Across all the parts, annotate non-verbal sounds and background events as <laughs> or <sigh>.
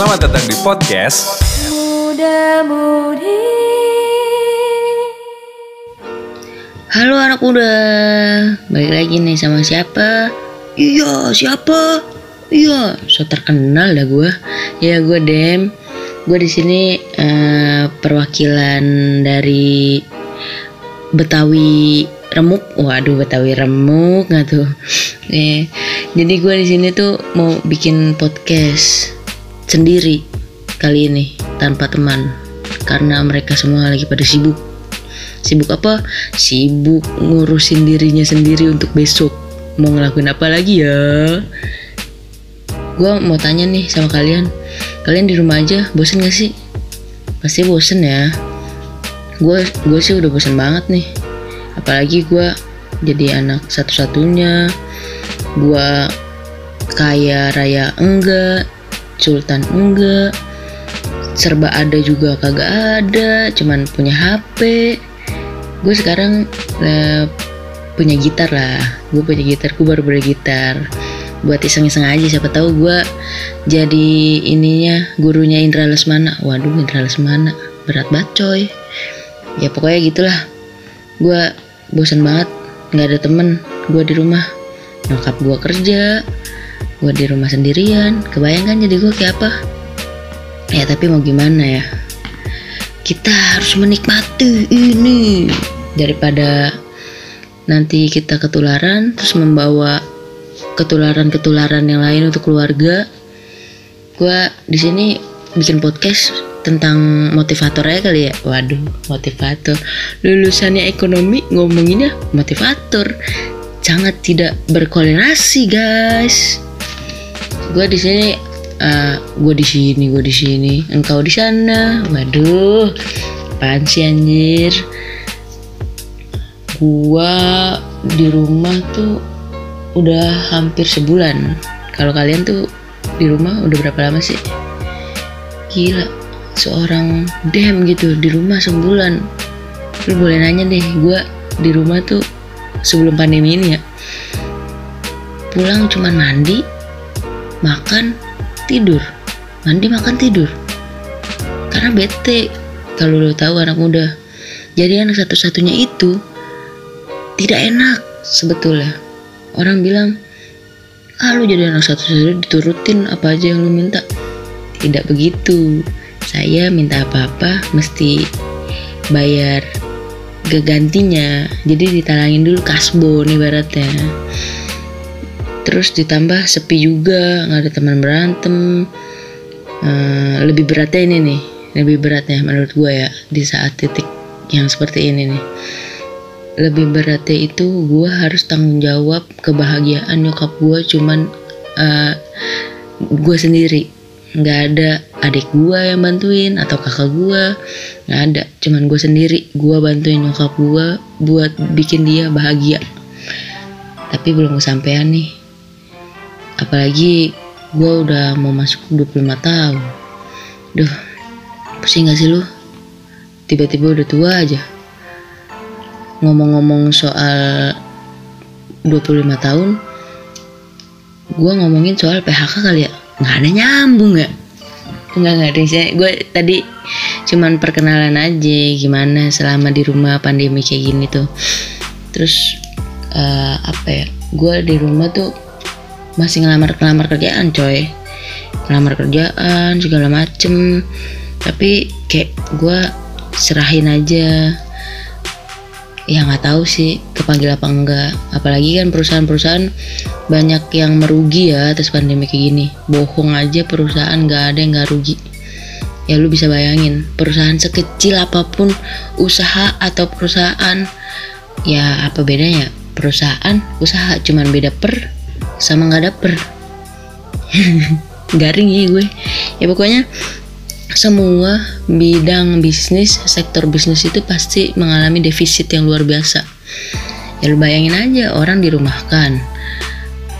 Selamat datang di podcast Muda Mudi Halo anak muda, balik lagi nih sama siapa? Iya siapa? Iya, so terkenal dah gue. Ya gue Dem. Gue di sini eh, perwakilan dari Betawi Remuk. Waduh Betawi Remuk nggak tuh? Eh, jadi gue di sini tuh mau bikin podcast sendiri kali ini tanpa teman. Karena mereka semua lagi pada sibuk. Sibuk apa? Sibuk ngurusin dirinya sendiri untuk besok. Mau ngelakuin apa lagi ya? Gue mau tanya nih sama kalian. Kalian di rumah aja bosen gak sih? Pasti bosen ya. Gue gue sih udah bosen banget nih. Apalagi gue jadi anak satu-satunya. Gue kaya raya enggak sultan enggak. Serba ada juga kagak ada cuman punya HP gue sekarang eh, punya gitar lah. Gue punya gitar gue baru beli gitar. Buat iseng-iseng aja siapa tahu gue jadi ininya gurunya Indra Lesmana. Waduh Indra Lesmana berat banget coy. Ya pokoknya gitulah. Gue bosan banget nggak ada temen gue di rumah. Nyokap gue kerja gue di rumah sendirian kebayangkan jadi gue kayak apa? Ya tapi mau gimana ya? Kita harus menikmati ini. Daripada nanti kita ketularan terus membawa ketularan-ketularan yang lain untuk keluarga. Gue di sini bikin podcast tentang motivator aja kali ya. Waduh motivator. Lulusannya ekonomi ngomonginnya motivator. Sangat tidak berkoordinasi guys gue di sini uh, gue di sini gue di sini. Engkau di sana. Waduh apaan sih anjir? Gue di rumah tuh udah hampir sebulan. Kalau kalian tuh di rumah udah berapa lama sih? Gila seorang dem gitu di rumah sebulan. Lu boleh nanya deh gue di rumah tuh sebelum pandemi ini ya pulang cuman mandi makan tidur. Mandi makan tidur. Karena bete. Kalau lo tahu anak muda jadi anak satu-satunya itu tidak enak sebetulnya. Orang bilang ah lu jadi anak satu-satunya diturutin apa aja yang lu minta? Tidak begitu. Saya minta apa-apa mesti bayar gegantinya. Jadi ditalangin dulu kasbon ibaratnya terus ditambah sepi juga nggak ada teman berantem. Uh, lebih beratnya ini nih lebih beratnya menurut gue ya di saat titik yang seperti ini nih. Lebih beratnya itu gue harus tanggung jawab kebahagiaan nyokap gue cuman uh, gue sendiri. Nggak ada adik gue yang bantuin atau kakak gue nggak ada. Cuman gue sendiri gue bantuin nyokap gue buat bikin dia bahagia. Tapi belum kesampaian nih apalagi gue udah mau masuk 25 tahun. Duh pusing gak sih lu? Tiba-tiba udah tua aja. Ngomong-ngomong soal 25 tahun gue ngomongin soal PHK kali ya? Nggak ada nyambung ya? Nggak nggak ada gue tadi cuman perkenalan aja gimana selama di rumah pandemi kayak gini tuh. Terus uh, apa ya? Gue di rumah tuh masih ngelamar ngelamar kerjaan coy. Ngelamar kerjaan segala macem. Tapi kayak gue serahin aja. Ya nggak tahu sih kepanggil apa enggak. Apalagi kan perusahaan-perusahaan banyak yang merugi ya atas pandemi kayak gini. Bohong aja perusahaan nggak ada yang nggak rugi. Ya lu bisa bayangin perusahaan sekecil apa pun usaha atau perusahaan ya apa bedanya? Perusahaan usaha cuman beda per sama nggak ada per garing ya gue ya pokoknya semua bidang bisnis, sektor bisnis itu pasti mengalami defisit yang luar biasa. Ya lu bayangin aja orang dirumahkan.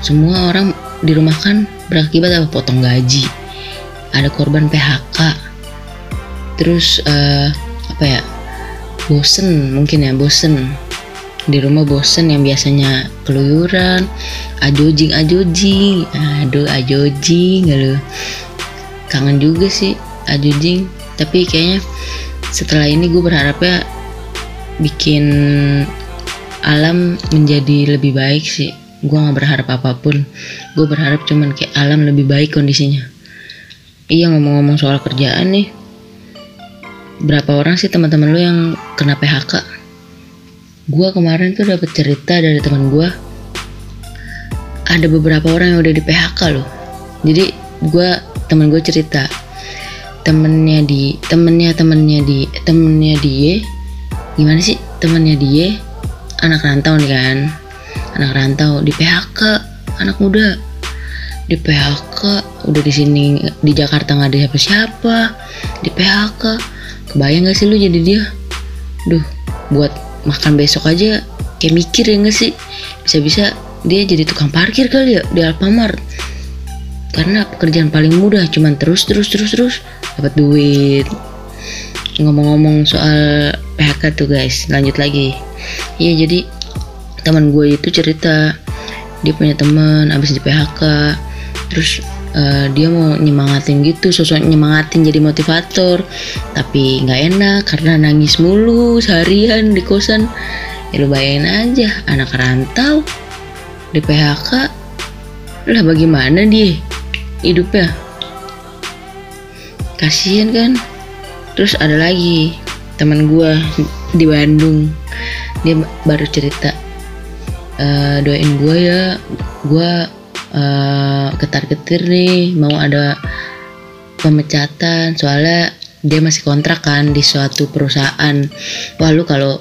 Semua orang dirumahkan berakibat apa? Potong gaji. Ada korban PHK. Terus uh, apa ya? Bosen mungkin ya, bosen. Di rumah bosen yang biasanya keluyuran, ajojing ajojing. Aduh, ajojing lu kangen juga sih Ajujing tapi kayaknya setelah ini gue berharapnya bikin alam menjadi lebih baik sih. Gue nggak berharap apa pun. Gue berharap cuman kayak alam lebih baik kondisinya. Iya ngomong-ngomong soal kerjaan nih berapa orang sih teman-teman lu yang kena PHK gue kemarin tuh dapet cerita dari teman gue ada beberapa orang yang udah di PHK loh. Jadi gue temen gue cerita. Temennya di temennya temennya di temennya dia gimana sih? Temennya dia anak rantau nih kan. Anak rantau di PHK anak muda. Di PHK udah di sini di Jakarta nggak ada siapa-siapa. Di PHK kebayang gak sih lu jadi dia? Duh buat makan besok aja kayak mikir ya gak sih? Bisa-bisa dia jadi tukang parkir kali ya di Alfamart. Karena pekerjaan paling mudah cuman terus terus terus terus dapat duit. Ngomong-ngomong soal PHK tuh guys lanjut lagi. Iya jadi teman gue itu cerita. Dia punya teman abis di PHK terus uh, dia mau nyemangatin gitu sosok nyemangatin jadi motivator. Tapi nggak enak karena nangis mulu seharian di kosan. Ya lu bayangin aja anak rantau di PHK lah bagaimana dia hidupnya? Kasihan kan? Terus ada lagi teman gue di Bandung. Dia baru cerita e, doain gue ya. Gue uh, ketar ketir nih mau ada pemecatan. Soalnya dia masih kontrak kan di suatu perusahaan. Wah lu kalau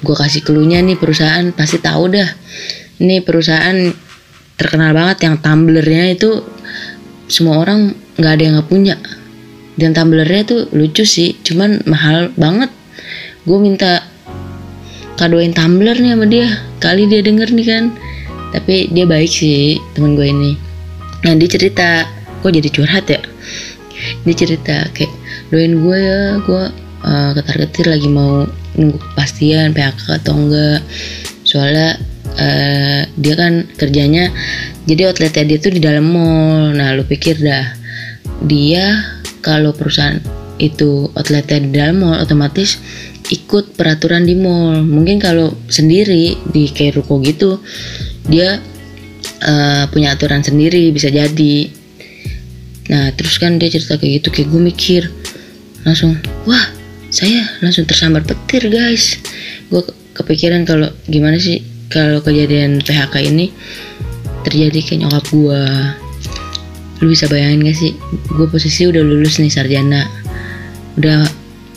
gue kasih keluhnya nih perusahaan pasti tahu dah. Ini perusahaan terkenal banget yang tumblernya itu semua orang nggak ada yang nggak punya. Dan tumblernya tuh lucu sih cuman mahal banget. Gue minta kadoin tumbler nih sama dia. Kali dia denger nih kan tapi dia baik sih temen gue ini. Nah dia cerita kok jadi curhat ya? Dia cerita kayak doain gue ya gue uh, ketar ketir lagi mau nunggu kepastian PHK atau enggak. Soalnya uh, dia kan kerjanya jadi outletnya dia tuh di dalam mall. Nah lu pikir dah dia kalau perusahaan itu outletnya di dalam mall otomatis ikut peraturan di mall. Mungkin kalau sendiri di kayak ruko gitu dia uh, punya aturan sendiri bisa jadi. Nah terus kan dia cerita kayak gitu kayak gue mikir langsung wah saya langsung tersambar petir guys. Gue kepikiran kalau gimana sih kalau kejadian PHK ini terjadi ke nyokap gue lu bisa bayangin gak sih? Gue posisi udah lulus nih sarjana udah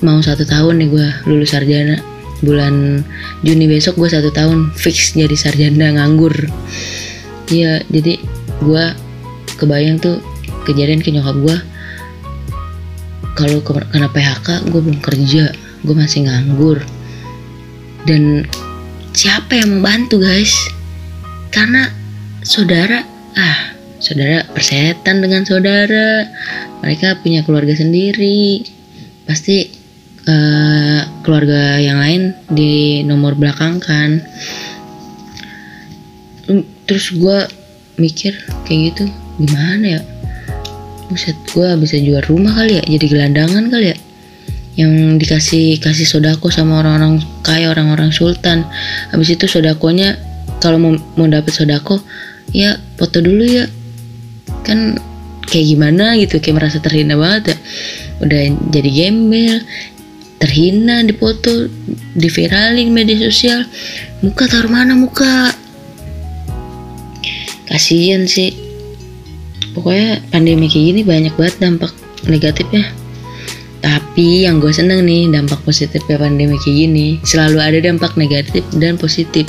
mau satu tahun nih gue lulus sarjana. Bulan Juni besok gue satu tahun fix jadi sarjana nganggur. Iya jadi gue kebayang tuh kejadian ke nyokap gue kalau kena PHK gue belum kerja gue masih nganggur. Dan siapa yang membantu guys? Karena saudara ah saudara persetan dengan saudara. Mereka punya keluarga sendiri pasti uh, keluarga yang lain di nomor belakang kan. Terus gue mikir kayak gitu gimana ya? Buset gue bisa jual rumah kali ya? Jadi gelandangan kali ya? Yang dikasih kasih sodako sama orang-orang kaya orang-orang sultan. Habis itu sodakonya kalau mau mau dapet sodako ya foto dulu ya. Kan kayak gimana gitu? Kayak merasa terhina banget ya udah jadi gembel terhina di foto di viralin media sosial. Muka taruh mana muka? Kasihan sih. Pokoknya pandemi kayak gini banyak banget dampak negatifnya. Tapi yang gue seneng nih dampak positifnya pandemi kayak gini selalu ada dampak negatif dan positif.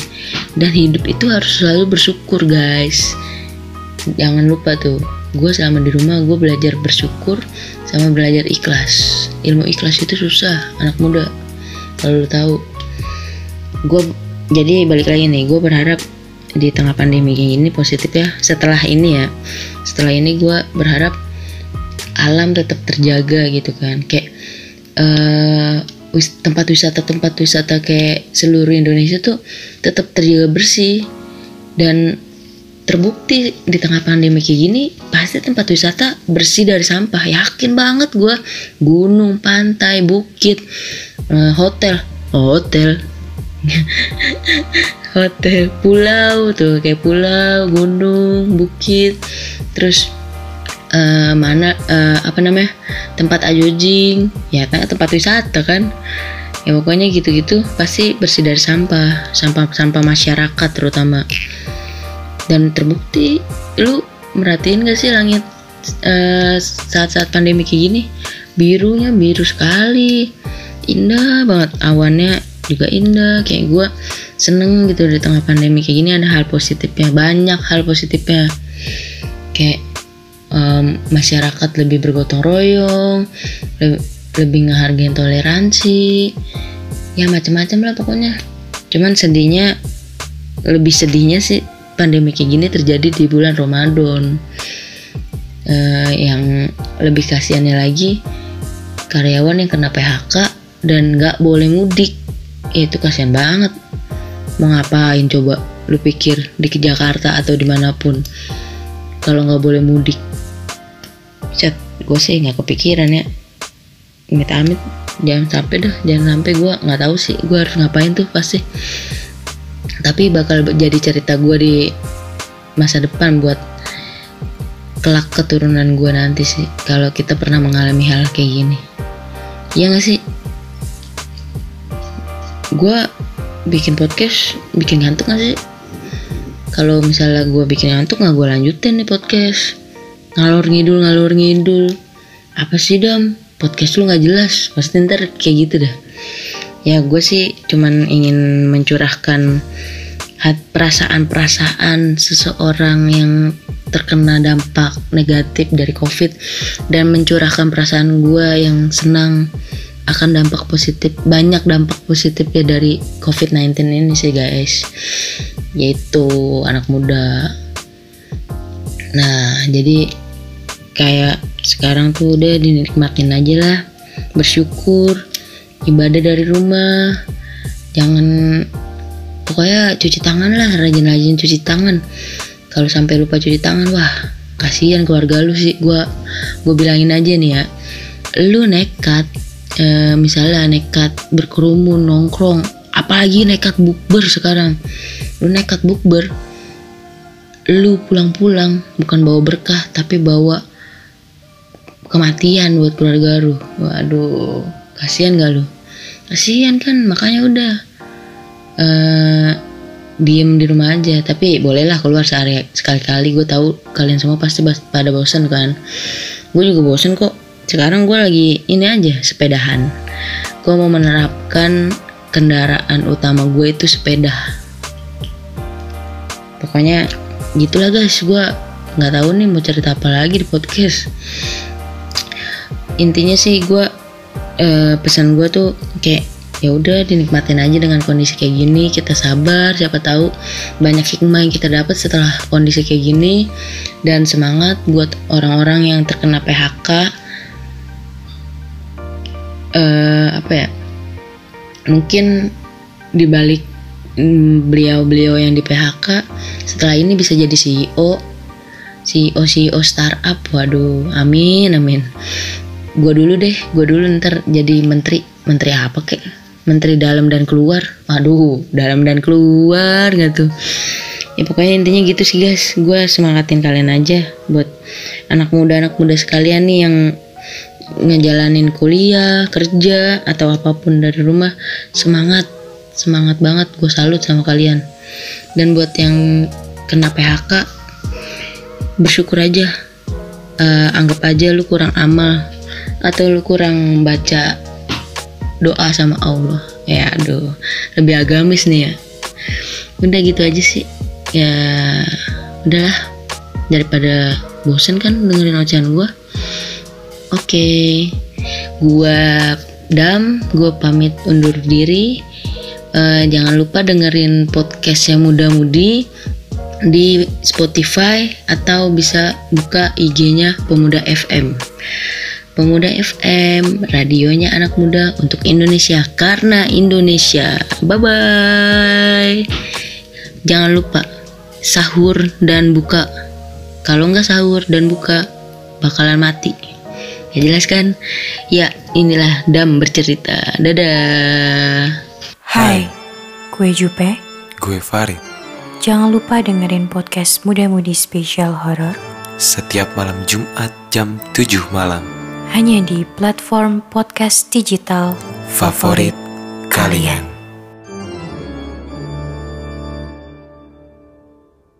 Dan hidup itu harus selalu bersyukur guys. Jangan lupa tuh gue selama di rumah gue belajar bersyukur sama belajar ikhlas. Ilmu ikhlas itu susah anak muda. Kalau lo tahu gue jadi balik lagi nih gue berharap di tengah pandemi ini positif ya. Setelah ini ya setelah ini gue berharap alam tetap terjaga gitu kan. Kayak uh, tempat wisata tempat wisata kayak seluruh Indonesia tuh tetap terjaga bersih. Dan terbukti di tengah pandemi kayak gini pasti tempat wisata bersih dari sampah. Yakin banget gue gunung pantai bukit eh, hotel. Oh, hotel. <laughs> Hotel pulau tuh kayak pulau gunung bukit. Terus eh, mana eh, apa namanya tempat ajojing. Ya kan tempat wisata kan. Ya pokoknya gitu-gitu pasti bersih dari sampah. Sampah sampah masyarakat terutama dan terbukti lu merhatiin gak sih langit eh, saat-saat pandemi kayak gini? Birunya biru sekali indah banget. Awannya juga indah kayak gue seneng gitu di tengah pandemi kayak gini ada hal positifnya banyak hal positifnya. Kayak em, masyarakat lebih bergotong royong le- lebih ngehargain toleransi ya macam-macam lah pokoknya. Cuman sedihnya lebih sedihnya sih pandemi kayak gini terjadi di bulan Ramadan. Eh, yang lebih kasihannya lagi karyawan yang kena PHK dan nggak boleh mudik. Itu kasihan banget. Mau ngapain coba lu pikir di Jakarta atau di mana pun? Kalau nggak boleh mudik. Cet, gue sih nggak kepikiran ya. Amit amit jangan sampai dah jangan sampai gue nggak tahu sih gue harus ngapain tuh pasti tapi bakal jadi cerita gue di masa depan buat kelak keturunan gue nanti sih kalau kita pernah mengalami hal kayak gini. Iya gak sih? Gue bikin podcast bikin ngantuk gak sih? Kalau misalnya gue bikin ngantuk nggak gue lanjutin nih podcast. Ngalor ngidul ngalor ngidul. Apa sih dam? Podcast lu nggak jelas. Pasti ntar kayak gitu dah ya gue sih cuman ingin mencurahkan perasaan-perasaan seseorang yang terkena dampak negatif dari covid dan mencurahkan perasaan gue yang senang akan dampak positif banyak dampak positif ya dari covid-19 ini sih guys. Yaitu anak muda. Nah jadi kayak sekarang tuh udah dinikmatin aja lah. Bersyukur ibadah dari rumah. Jangan pokoknya cuci tangan lah rajin-rajin cuci tangan. Kalau sampai lupa cuci tangan wah kasihan keluarga lu sih. Gua gue bilangin aja nih ya. Lu nekat eh, misalnya nekat berkerumun nongkrong apalagi nekat bukber sekarang. Lu nekat bukber lu pulang-pulang bukan bawa berkah tapi bawa kematian buat keluarga lu. Waduh kasihan gak lu kasihan kan makanya udah eh diem di rumah aja. Tapi bolehlah keluar sehari sekali-kali. Gue tahu kalian semua pasti pada bosan kan. Gue juga bosan kok. Sekarang gue lagi ini aja sepedahan. Gue mau menerapkan kendaraan utama gue itu sepeda. Pokoknya gitulah guys gue nggak tahu nih mau cerita apa lagi di podcast. Intinya sih gue eh, pesan gue tuh kayak ya udah dinikmatin aja dengan kondisi kayak gini kita sabar siapa tahu banyak hikmah yang kita dapat setelah kondisi kayak gini. Dan semangat buat orang-orang yang terkena PHK eh apa ya mungkin dibalik mm, beliau-beliau yang di PHK setelah ini bisa jadi CEO CEO CEO startup. Waduh amin amin gua dulu deh gua dulu ntar jadi menteri. Menteri apa kek? Menteri dalam dan keluar. Aduh dalam dan keluar nggak tuh? Ya pokoknya intinya gitu sih guys. Gue semangatin kalian aja buat anak muda anak muda sekalian nih yang ngejalanin kuliah kerja atau apa pun dari rumah. Semangat semangat banget. Gue salut sama kalian. Dan buat yang kena PHK bersyukur aja. Eh, anggap aja lu kurang amal atau lu kurang baca doa sama Allah? Ya aduh lebih agamis nih ya. Udah gitu aja sih. Ya udahlah. Daripada bosen kan dengerin ocehan gua. Oke. Gua dam gua pamit undur diri. Eh, jangan lupa dengerin podcast yang muda-mudi di Spotify atau bisa buka IG-nya Pemuda FM. Pemuda FM, radionya anak muda untuk Indonesia karena Indonesia. Bye bye. Jangan lupa sahur dan buka. Kalau nggak sahur dan buka bakalan mati. Ya jelas kan? Ya inilah Dam bercerita. Dadah. Hai, gue Jupe. Gue Farid. Jangan lupa dengerin podcast Muda Mudi Spesial Horor Setiap malam Jumat jam 7 malam. Hanya di platform podcast digital Favorit kalian.